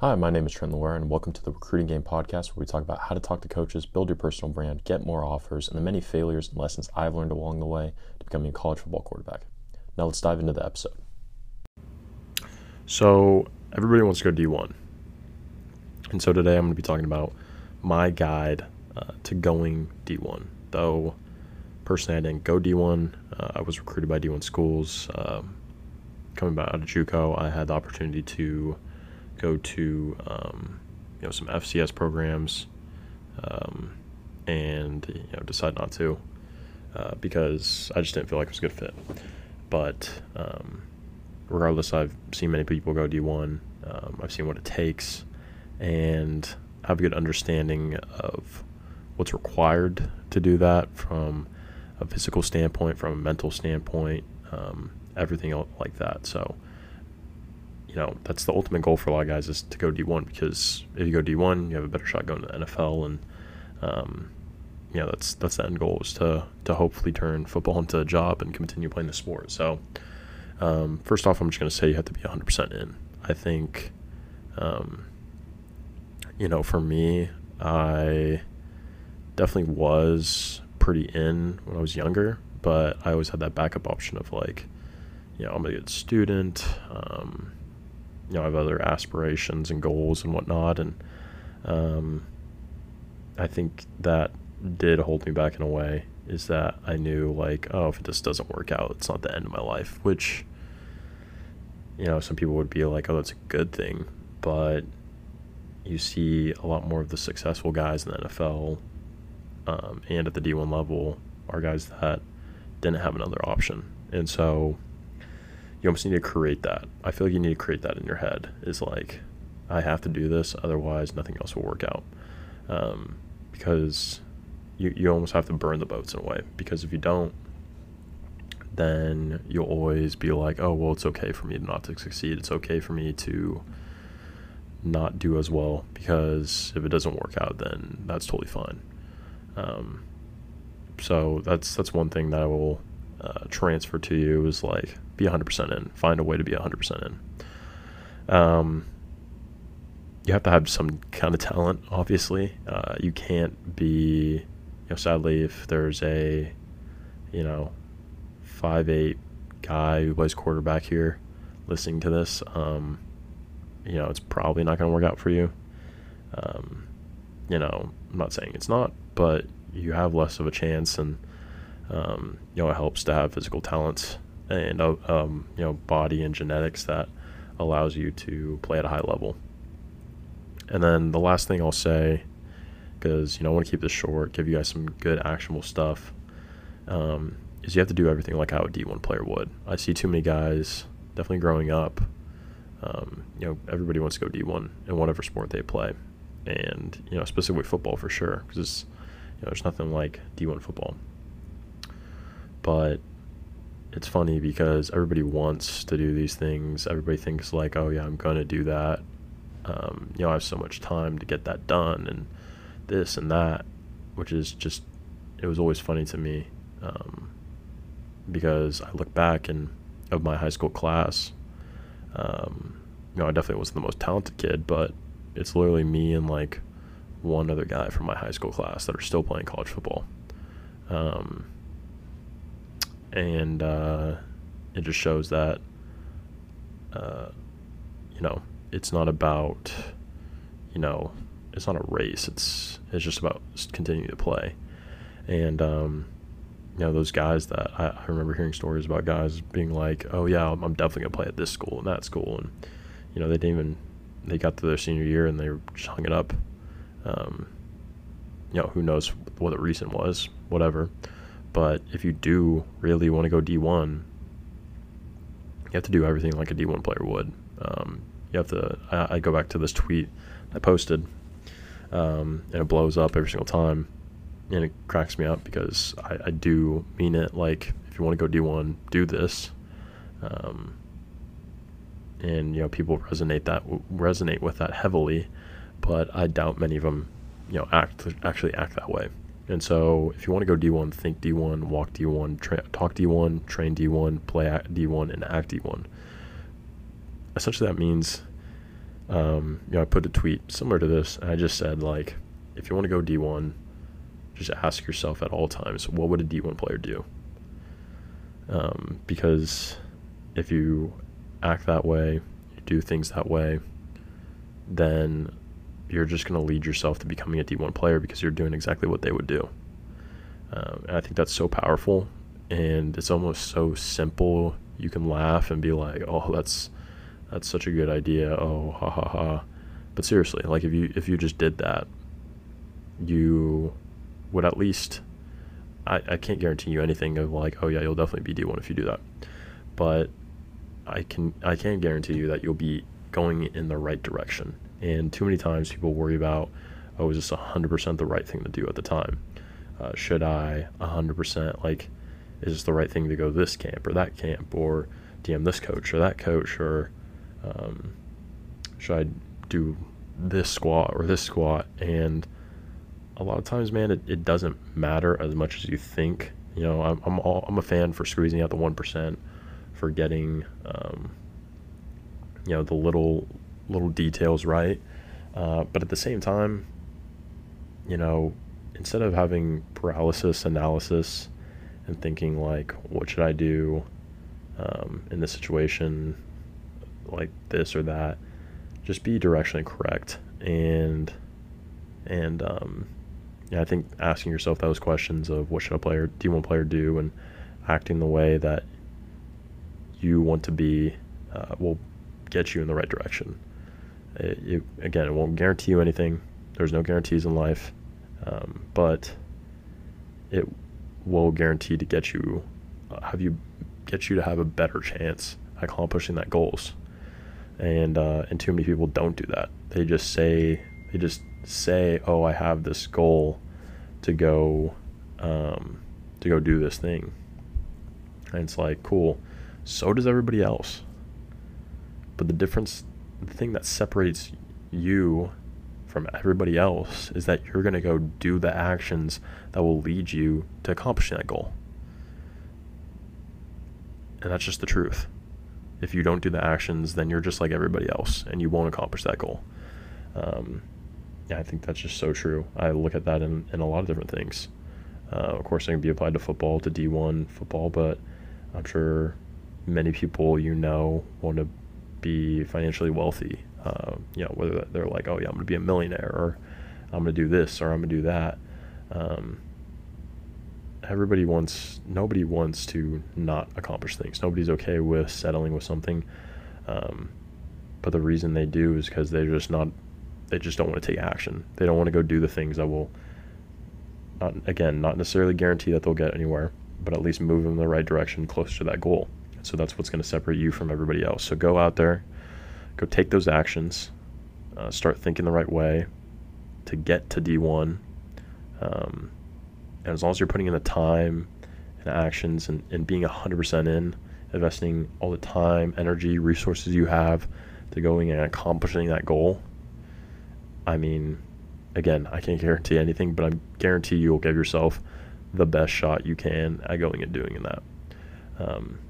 Hi, my name is Trent Loire, and welcome to the Recruiting Game Podcast, where we talk about how to talk to coaches, build your personal brand, get more offers, and the many failures and lessons I've learned along the way to becoming a college football quarterback. Now let's dive into the episode. So, everybody wants to go D1. And so today I'm going to be talking about my guide uh, to going D1. Though, personally, I didn't go D1, uh, I was recruited by D1 schools. Um, coming out of JUCO, I had the opportunity to go to um, you know some FCS programs, um, and you know decide not to uh, because I just didn't feel like it was a good fit. But um, regardless, I've seen many people go D1. Um, I've seen what it takes, and have a good understanding of what's required to do that from a physical standpoint, from a mental standpoint, um, everything like that. So you know that's the ultimate goal for a lot of guys is to go D1 because if you go D1, you have a better shot going to the NFL, and um, you know that's that's the end goal is to to hopefully turn football into a job and continue playing the sport. So um, first off, I'm just going to say you have to be 100% in. I think, um, you know, for me, I definitely was pretty in when I was younger, but I always had that backup option of like, you know, I'm a good student. Um, you know, I have other aspirations and goals and whatnot, and um, I think that did hold me back in a way. Is that I knew like, oh, if this doesn't work out, it's not the end of my life. Which, you know, some people would be like, oh, that's a good thing, but you see a lot more of the successful guys in the NFL um, and at the D1 level are guys that didn't have another option, and so you almost need to create that. I feel like you need to create that in your head. Is like, I have to do this, otherwise nothing else will work out. Um, because you you almost have to burn the boats in a way. Because if you don't, then you'll always be like, oh well, it's okay for me not to succeed. It's okay for me to not do as well because if it doesn't work out, then that's totally fine. Um, so that's that's one thing that I will uh, transfer to you is like be 100% in. Find a way to be 100% in. Um, you have to have some kind of talent, obviously. Uh, you can't be, you know, sadly, if there's a, you know, five eight guy who plays quarterback here listening to this, um, you know, it's probably not going to work out for you. Um, you know, I'm not saying it's not, but you have less of a chance, and um, you know, it helps to have physical talents and uh, um, you know body and genetics that allows you to play at a high level. And then the last thing I'll say, because you know I want to keep this short, give you guys some good actionable stuff, um, is you have to do everything like how a D1 player would. I see too many guys, definitely growing up. Um, you know, everybody wants to go D1 in whatever sport they play, and you know, specifically football for sure, because you know, there's nothing like D1 football. But it's funny because everybody wants to do these things. Everybody thinks like, oh yeah, I'm gonna do that. Um, you know, I have so much time to get that done and this and that, which is just it was always funny to me um, because I look back and of my high school class, um, you know, I definitely wasn't the most talented kid, but it's literally me and like one other guy from my high school class that are still playing college football. Um, and uh, it just shows that uh, you know it's not about you know it's not a race. It's it's just about continuing to play. And um, you know those guys that I, I, remember hearing stories about guys being like oh yeah I'm, definitely gonna play at this school and that school. And you know they didn't even they got to their senior year and they just hung it up. Um, you know who knows what the reason was whatever but if you do really want to go D1, you have to do everything like a D1 player would. Um, you have to. I, I, go back to this tweet I posted, um, and it blows up every single time, and it cracks me up because I, I do mean it. Like, if you want to go D1, do this. Um, and you know, people resonate that resonate with that heavily, but I doubt many of them, you know, act actually act that way. And so, if you want to go D1, think D1, walk D1, tra- talk D1, train D1, play D1, and act D1. Essentially, that means um, you know, I put a tweet similar to this, and I just said like, if you want to go D1, just ask yourself at all times, what would a D1 player do? Um, because if you act that way, you do things that way, then you're just going to lead yourself to becoming a D1 player because you're doing exactly what they would do. Um, and I think that's so powerful, and it's almost so simple. You can laugh and be like, "Oh, that's that's such a good idea." Oh, ha ha ha. But seriously, like if you if you just did that, you would at least. I, I can't guarantee you anything of like, oh yeah, you'll definitely be D1 if you do that. But I can I can guarantee you that you'll be going in the right direction. And too many times people worry about, oh, is this 100% the right thing to do at the time? Uh, should I 100% like, is this the right thing to go this camp or that camp or DM this coach or that coach or um, should I do this squat or this squat? And a lot of times, man, it, it doesn't matter as much as you think. You know, I'm I'm, all, I'm a fan for squeezing out the one percent, for getting, um, you know, the little little details right. Uh, but at the same time, you know, instead of having paralysis analysis and thinking like, what should I do um, in this situation, like this or that, just be directionally correct and and um, yeah, I think asking yourself those questions of what should a player, D1 player do, and acting the way that you want to be uh, will get you in the right direction. It, it, again, it won't guarantee you anything. There's no guarantees in life, um, but it will guarantee to get you uh, have you get you to have a better chance accomplishing that goals. And uh, and too many people don't do that. They just say they just say, "Oh, I have this goal to go um, to go do this thing," and it's like, cool. So does everybody else. But the difference, the thing that separates you from everybody else is that you're going to go do the actions that will lead you to accomplishing that goal. And that's just the truth. If you don't do the actions, then you're just like everybody else and you won't accomplish that goal. Um, yeah, I think that's just so true. I look at that in, in a lot of different things. Uh, of course, it can be applied to football, to D1 football, but I'm sure many people you know want to be financially wealthy. Uh, you know, whether they're like, oh, yeah, I'm going to be a millionaire, or I'm going to do this, or I'm going to do that. Um, everybody wants, nobody wants to not accomplish things. Nobody's okay with settling with something. Um, but the reason they do is because they're just not they just don't want to take action. They don't want to go do the things that will, not, again, not necessarily guarantee that they'll get anywhere, but at least move them in the right direction close to that goal. So that's what's going to separate you from everybody else. So go out there, go take those actions, uh, start thinking the right way to get to D1. Um, and as long as you're putting in the time and actions and, and being 100% in, investing all the time, energy, resources you have to going and accomplishing that goal, I mean, again, I can't guarantee anything, but I guarantee you'll give yourself the best shot you can at going and doing in that. Um,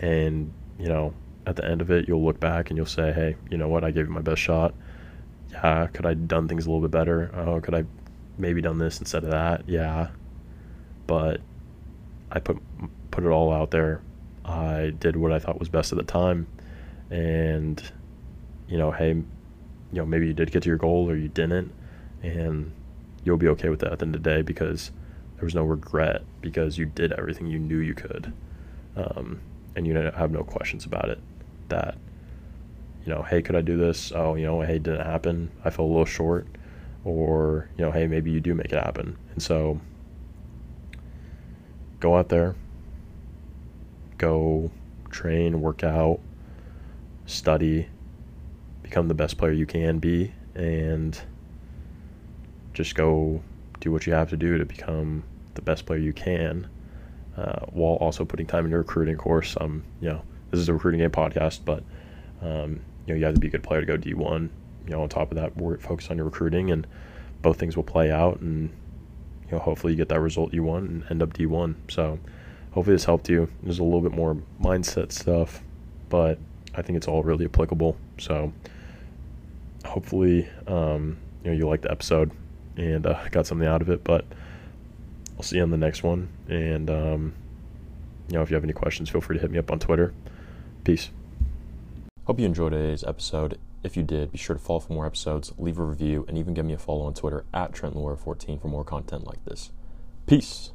and, you know, at the end of it, you'll look back and you'll say, hey, you know what? I gave you my best shot. Yeah, could I done things a little bit better? Oh, could I maybe done this instead of that? Yeah. But I put put it all out there. I did what I thought was best at the time. And, you know, hey, you know maybe you did get to your goal or you didn't and you'll be okay with that at the end of the day because there was no regret because you did everything you knew you could um, and you have no questions about it that you know hey could i do this? Oh you know hey it didn't happen? I fell a little short. Or you know hey maybe you do make it happen. And so go out there go train work out study become the best player you can be and just go do what you have to do to become the best player you can uh, while also putting time into your recruiting course um you know this is a recruiting game podcast but um, you know you have to be a good player to go d1 you know on top of that work focus on your recruiting and both things will play out and you know hopefully you get that result you want and end up d1 so hopefully this helped you there's a little bit more mindset stuff but I think it's all really applicable. So hopefully, um, you know, you liked the episode and uh, got something out of it. But I'll see you on the next one. And um, you know, if you have any questions, feel free to hit me up on Twitter. Peace. Hope you enjoyed today's episode. If you did, be sure to follow for more episodes, leave a review, and even give me a follow on Twitter at TrentLure14 for more content like this. Peace.